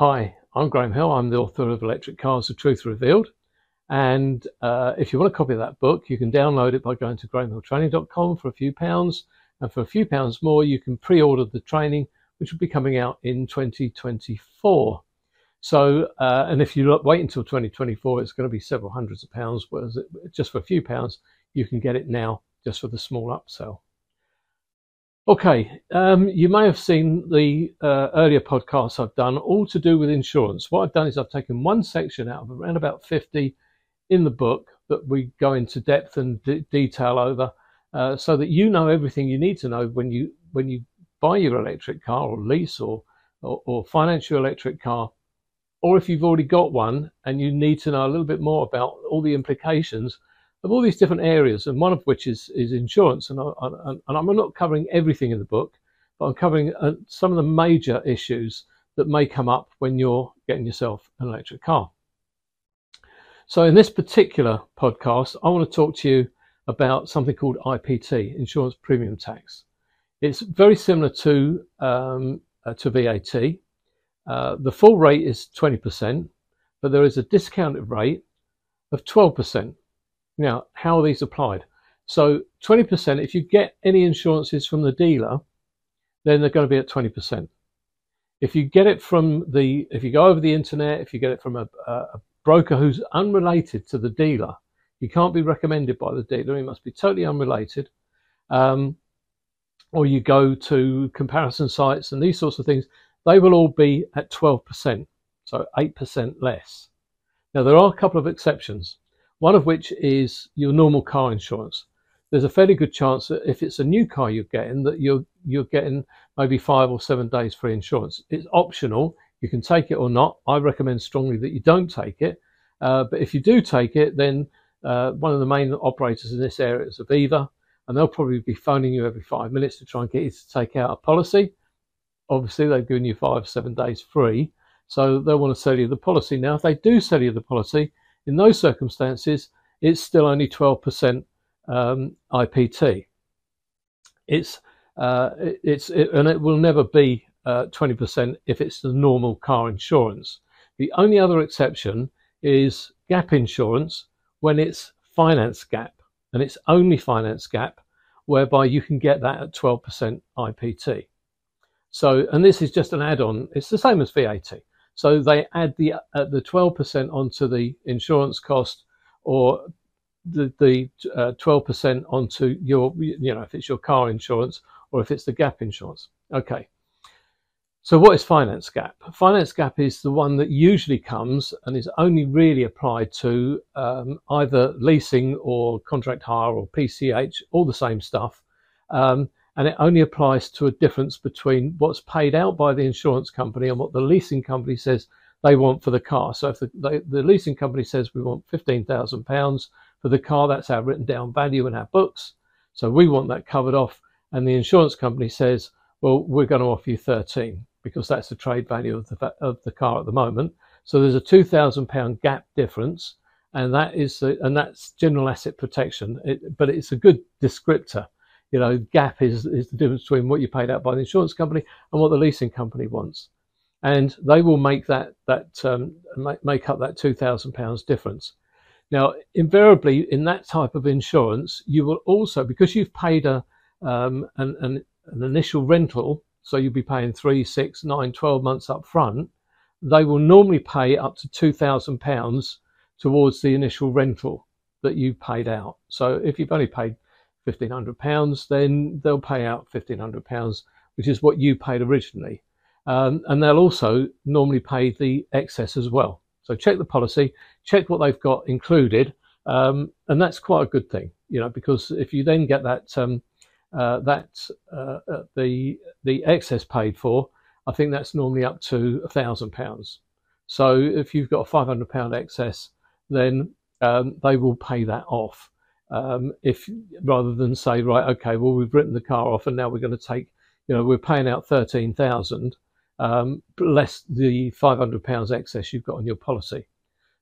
Hi, I'm Graham Hill. I'm the author of Electric Cars, The Truth Revealed. And uh, if you want a copy of that book, you can download it by going to grahamhilltraining.com for a few pounds. And for a few pounds more, you can pre order the training, which will be coming out in 2024. So, uh, and if you wait until 2024, it's going to be several hundreds of pounds. Whereas just for a few pounds, you can get it now just for the small upsell. Okay, um, you may have seen the uh, earlier podcasts I've done, all to do with insurance. What I've done is I've taken one section out of around about 50 in the book that we go into depth and d- detail over, uh, so that you know everything you need to know when you when you buy your electric car or lease or, or, or finance your electric car, or if you've already got one and you need to know a little bit more about all the implications of all these different areas, and one of which is is insurance. And, I, and I'm not covering everything in the book, but I'm covering uh, some of the major issues that may come up when you're getting yourself an electric car. So in this particular podcast, I want to talk to you about something called IPT, insurance premium tax. It's very similar to um, uh, to VAT. Uh, the full rate is 20%, but there is a discounted rate of 12%. Now, how are these applied? So 20%, if you get any insurances from the dealer, then they're going to be at 20%. If you get it from the, if you go over the internet, if you get it from a, a broker who's unrelated to the dealer, you can't be recommended by the dealer. He must be totally unrelated. Um, or you go to comparison sites and these sorts of things, they will all be at 12%, so 8% less. Now, there are a couple of exceptions one of which is your normal car insurance. There's a fairly good chance that if it's a new car you're getting, that you're you're getting maybe five or seven days free insurance. It's optional. You can take it or not. I recommend strongly that you don't take it. Uh, but if you do take it, then uh, one of the main operators in this area is Aviva, and they'll probably be phoning you every five minutes to try and get you to take out a policy. Obviously, they've given you five, seven days free, so they'll want to sell you the policy. Now, if they do sell you the policy, in those circumstances, it's still only 12% um, IPT. It's uh, it's it, and it will never be uh, 20% if it's the normal car insurance. The only other exception is gap insurance when it's finance gap, and it's only finance gap whereby you can get that at 12% IPT. So, and this is just an add-on. It's the same as VAT. So they add the uh, the 12% onto the insurance cost, or the the uh, 12% onto your you know if it's your car insurance or if it's the gap insurance. Okay. So what is finance gap? Finance gap is the one that usually comes and is only really applied to um, either leasing or contract hire or PCH, all the same stuff. Um, and it only applies to a difference between what's paid out by the insurance company and what the leasing company says they want for the car. So if the, the, the leasing company says we want £15,000 for the car, that's our written down value in our books. So we want that covered off. And the insurance company says, well, we're going to offer you 13 because that's the trade value of the, of the car at the moment. So there's a £2,000 gap difference. And that is, and that's general asset protection, it, but it's a good descriptor you know, gap is, is the difference between what you paid out by the insurance company and what the leasing company wants. And they will make that, that um, make up that £2,000 difference. Now, invariably, in that type of insurance, you will also, because you've paid a, um, an, an, an initial rental, so you'll be paying three, six, nine, 12 months up front, they will normally pay up to £2,000 towards the initial rental that you paid out. So if you've only paid £1,500, then they'll pay out £1,500, which is what you paid originally. Um, and they'll also normally pay the excess as well. So check the policy, check what they've got included, um, and that's quite a good thing, you know, because if you then get that um, uh, that uh, uh the the excess paid for, I think that's normally up to a thousand pounds. So if you've got a five hundred pound excess, then um, they will pay that off um, if rather than say right okay well we've written the car off and now we're going to take you know we're paying out 13,000 um, less the 500 pounds excess you've got on your policy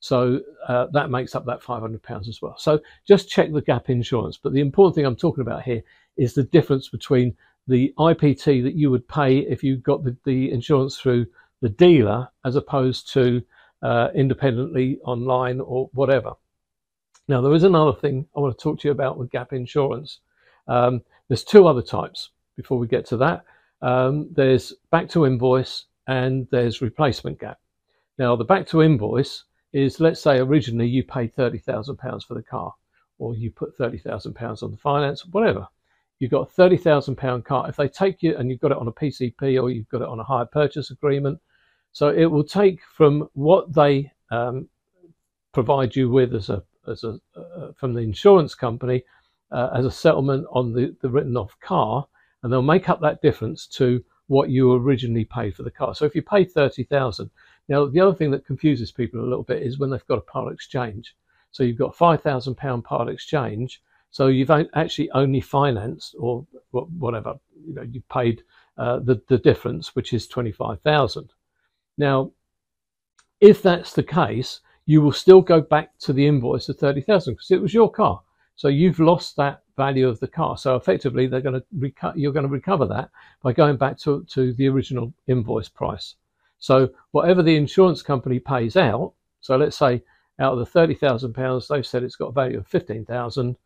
so uh, that makes up that 500 pounds as well so just check the gap insurance but the important thing I'm talking about here is the difference between the IPT that you would pay if you got the, the insurance through the dealer as opposed to uh, independently online or whatever. Now, there is another thing I want to talk to you about with gap insurance. Um, there's two other types before we get to that. Um, there's back to invoice and there's replacement gap. Now, the back to invoice is let's say originally you paid £30,000 for the car or you put £30,000 on the finance, whatever. You've got a £30,000 car. If they take you and you've got it on a PCP or you've got it on a hire purchase agreement, so it will take from what they um, provide you with as a, as a uh, from the insurance company uh, as a settlement on the, the written off car, and they'll make up that difference to what you originally paid for the car. So if you pay 30,000, now the other thing that confuses people a little bit is when they've got a part exchange. So you've got £5,000 part exchange. So you've actually only financed or whatever, you know, you paid uh, the, the difference, which is 25,000. Now, if that's the case, you will still go back to the invoice of 30,000 because it was your car. So you've lost that value of the car. So effectively, they're going to reco- you're going to recover that by going back to, to the original invoice price. So whatever the insurance company pays out, so let's say out of the thirty thousand pounds, they've said it's got a value of fifteen thousand.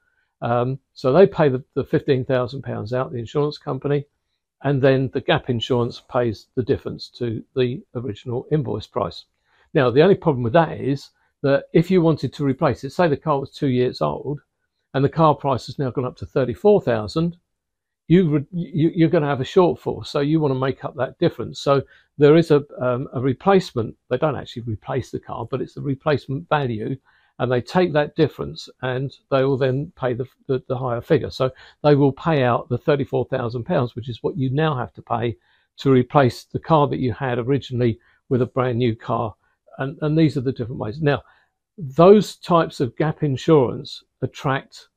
Um, so they pay the, the fifteen thousand pounds out, the insurance company, and then the gap insurance pays the difference to the original invoice price. Now the only problem with that is that if you wanted to replace it, say the car was two years old, and the car price has now gone up to 34,000, you, you, are going to have a shortfall. So you want to make up that difference. So there is a, um, a replacement. They don't actually replace the car, but it's the replacement value. And they take that difference and they will then pay the, the, the higher figure. So they will pay out the £34,000, which is what you now have to pay to replace the car that you had originally with a brand new car. And, and these are the different ways. Now, those types of gap insurance attract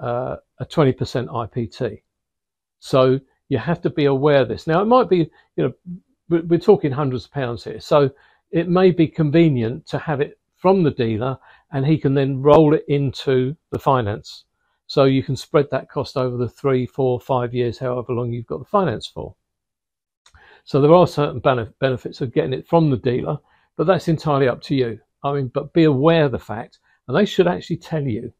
uh, a 20% IPT. So you have to be aware of this. Now, it might be, you know, we're talking hundreds of pounds here. So it may be convenient to have it from the dealer and he can then roll it into the finance. So you can spread that cost over the three, four, five years, however long you've got the finance for. So there are certain benefits of getting it from the dealer, but that's entirely up to you. I mean, but be aware of the fact, and they should actually tell you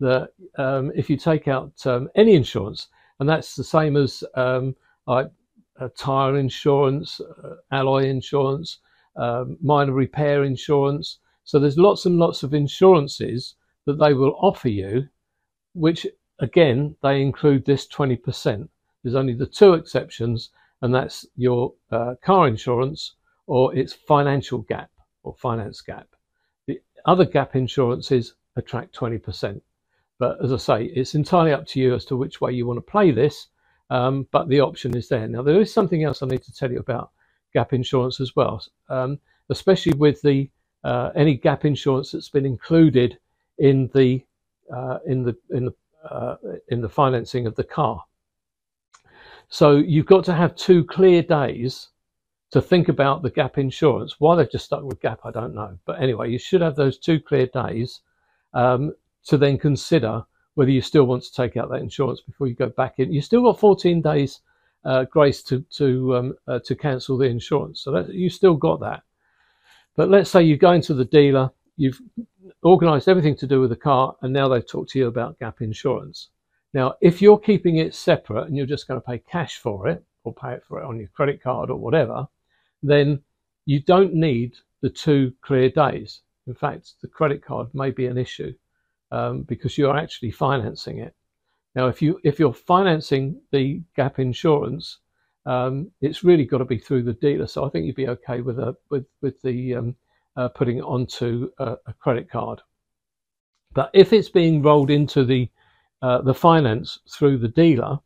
that um, if you take out um, any insurance, and that's the same as um, like uh, tire insurance, uh, alloy insurance, um, minor repair insurance. So there's lots and lots of insurances that they will offer you, which again they include this 20%. There's only the two exceptions, and that's your uh, car insurance or its financial gap or finance gap. The other gap insurances attract 20%. But as I say, it's entirely up to you as to which way you want to play this. Um, but the option is there. Now, there is something else I need to tell you about gap insurance as well, um, especially with the uh, any gap insurance that's been included in the uh, in the in the uh, in the financing of the car. So you've got to have two clear days to think about the gap insurance. Why they've just stuck with gap, I don't know. But anyway, you should have those two clear days um, to then consider whether you still want to take out that insurance before you go back in. You still got 14 days uh, grace to to um, uh, to cancel the insurance, so that you still got that. But let's say you go into the dealer, you've organised everything to do with the car, and now they talk to you about gap insurance. Now, if you're keeping it separate and you're just going to pay cash for it or pay it for it on your credit card or whatever, then you don't need the two clear days. In fact, the credit card may be an issue um, because you're actually financing it. Now, if you if you're financing the gap insurance, um, it's really got to be through the dealer. So I think you'd be okay with a with with the um, uh, putting it onto a, a, credit card. But if it's being rolled into the uh, the finance through the dealer,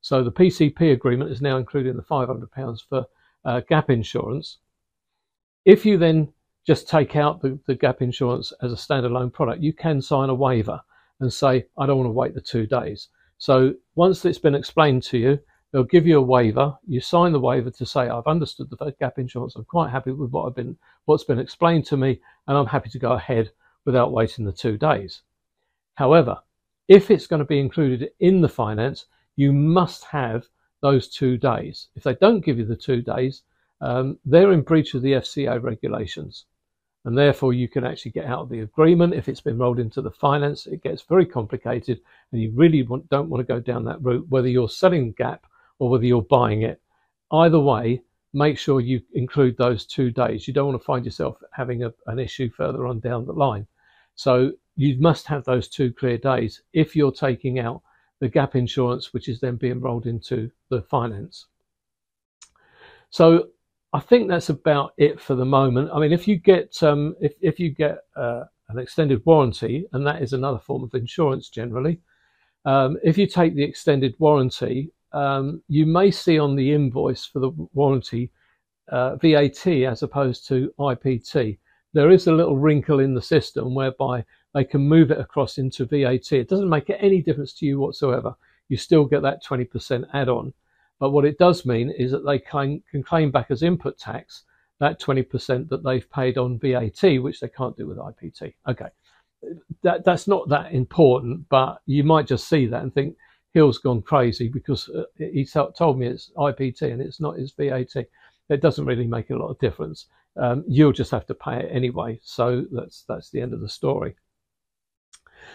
so the PCP agreement is now including the five hundred pounds for uh, gap insurance. If you then just take out the, the gap insurance as a standalone product, you can sign a waiver and say, I don't want to wait the two days. So once it's been explained to you, they'll give you a waiver. You sign the waiver to say, I've understood the gap insurance. I'm quite happy with what I've been, what's been explained to me, and I'm happy to go ahead without waiting the two days. However, if it's going to be included in the finance, you must have those two days. If they don't give you the two days, um, they're in breach of the FCA regulations. And therefore, you can actually get out of the agreement if it's been rolled into the finance. It gets very complicated, and you really want, don't want to go down that route, whether you're selling GAP or whether you're buying it. Either way, make sure you include those two days. You don't want to find yourself having a, an issue further on down the line. So you must have those two clear days if you're taking out the gap insurance, which is then being rolled into the finance. So I think that's about it for the moment. I mean, if you get um, if if you get uh, an extended warranty, and that is another form of insurance generally, um, if you take the extended warranty, um, you may see on the invoice for the warranty uh, VAT as opposed to IPT. There is a little wrinkle in the system whereby they can move it across into VAT. It doesn't make any difference to you whatsoever. You still get that 20% add on. But what it does mean is that they can, can claim back as input tax that 20% that they've paid on VAT, which they can't do with IPT. Okay, that, that's not that important, but you might just see that and think Hill's gone crazy because uh, he told me it's IPT and it's not his VAT. It doesn't really make a lot of difference. Um, you'll just have to pay it anyway. So that's that's the end of the story.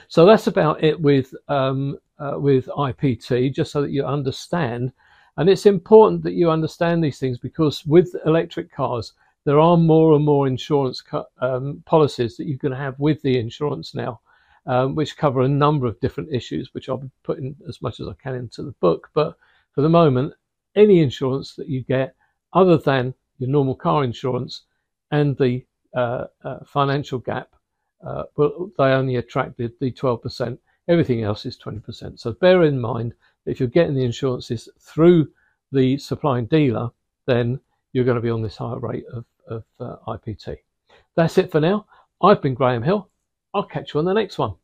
So that's about it with um, uh, with IPT, just so that you understand. And it's important that you understand these things because with electric cars, there are more and more insurance um, policies that you can have with the insurance now, um, which cover a number of different issues, which I'll be putting as much as I can into the book. But for the moment, any insurance that you get, other than your normal car insurance and the uh, uh, financial gap, uh, well, they only attracted the 12%. Everything else is 20%. So bear in mind if you're getting the insurances through the supplying dealer, then you're going to be on this higher rate of, of uh, IPT. That's it for now. I've been Graham Hill. I'll catch you on the next one.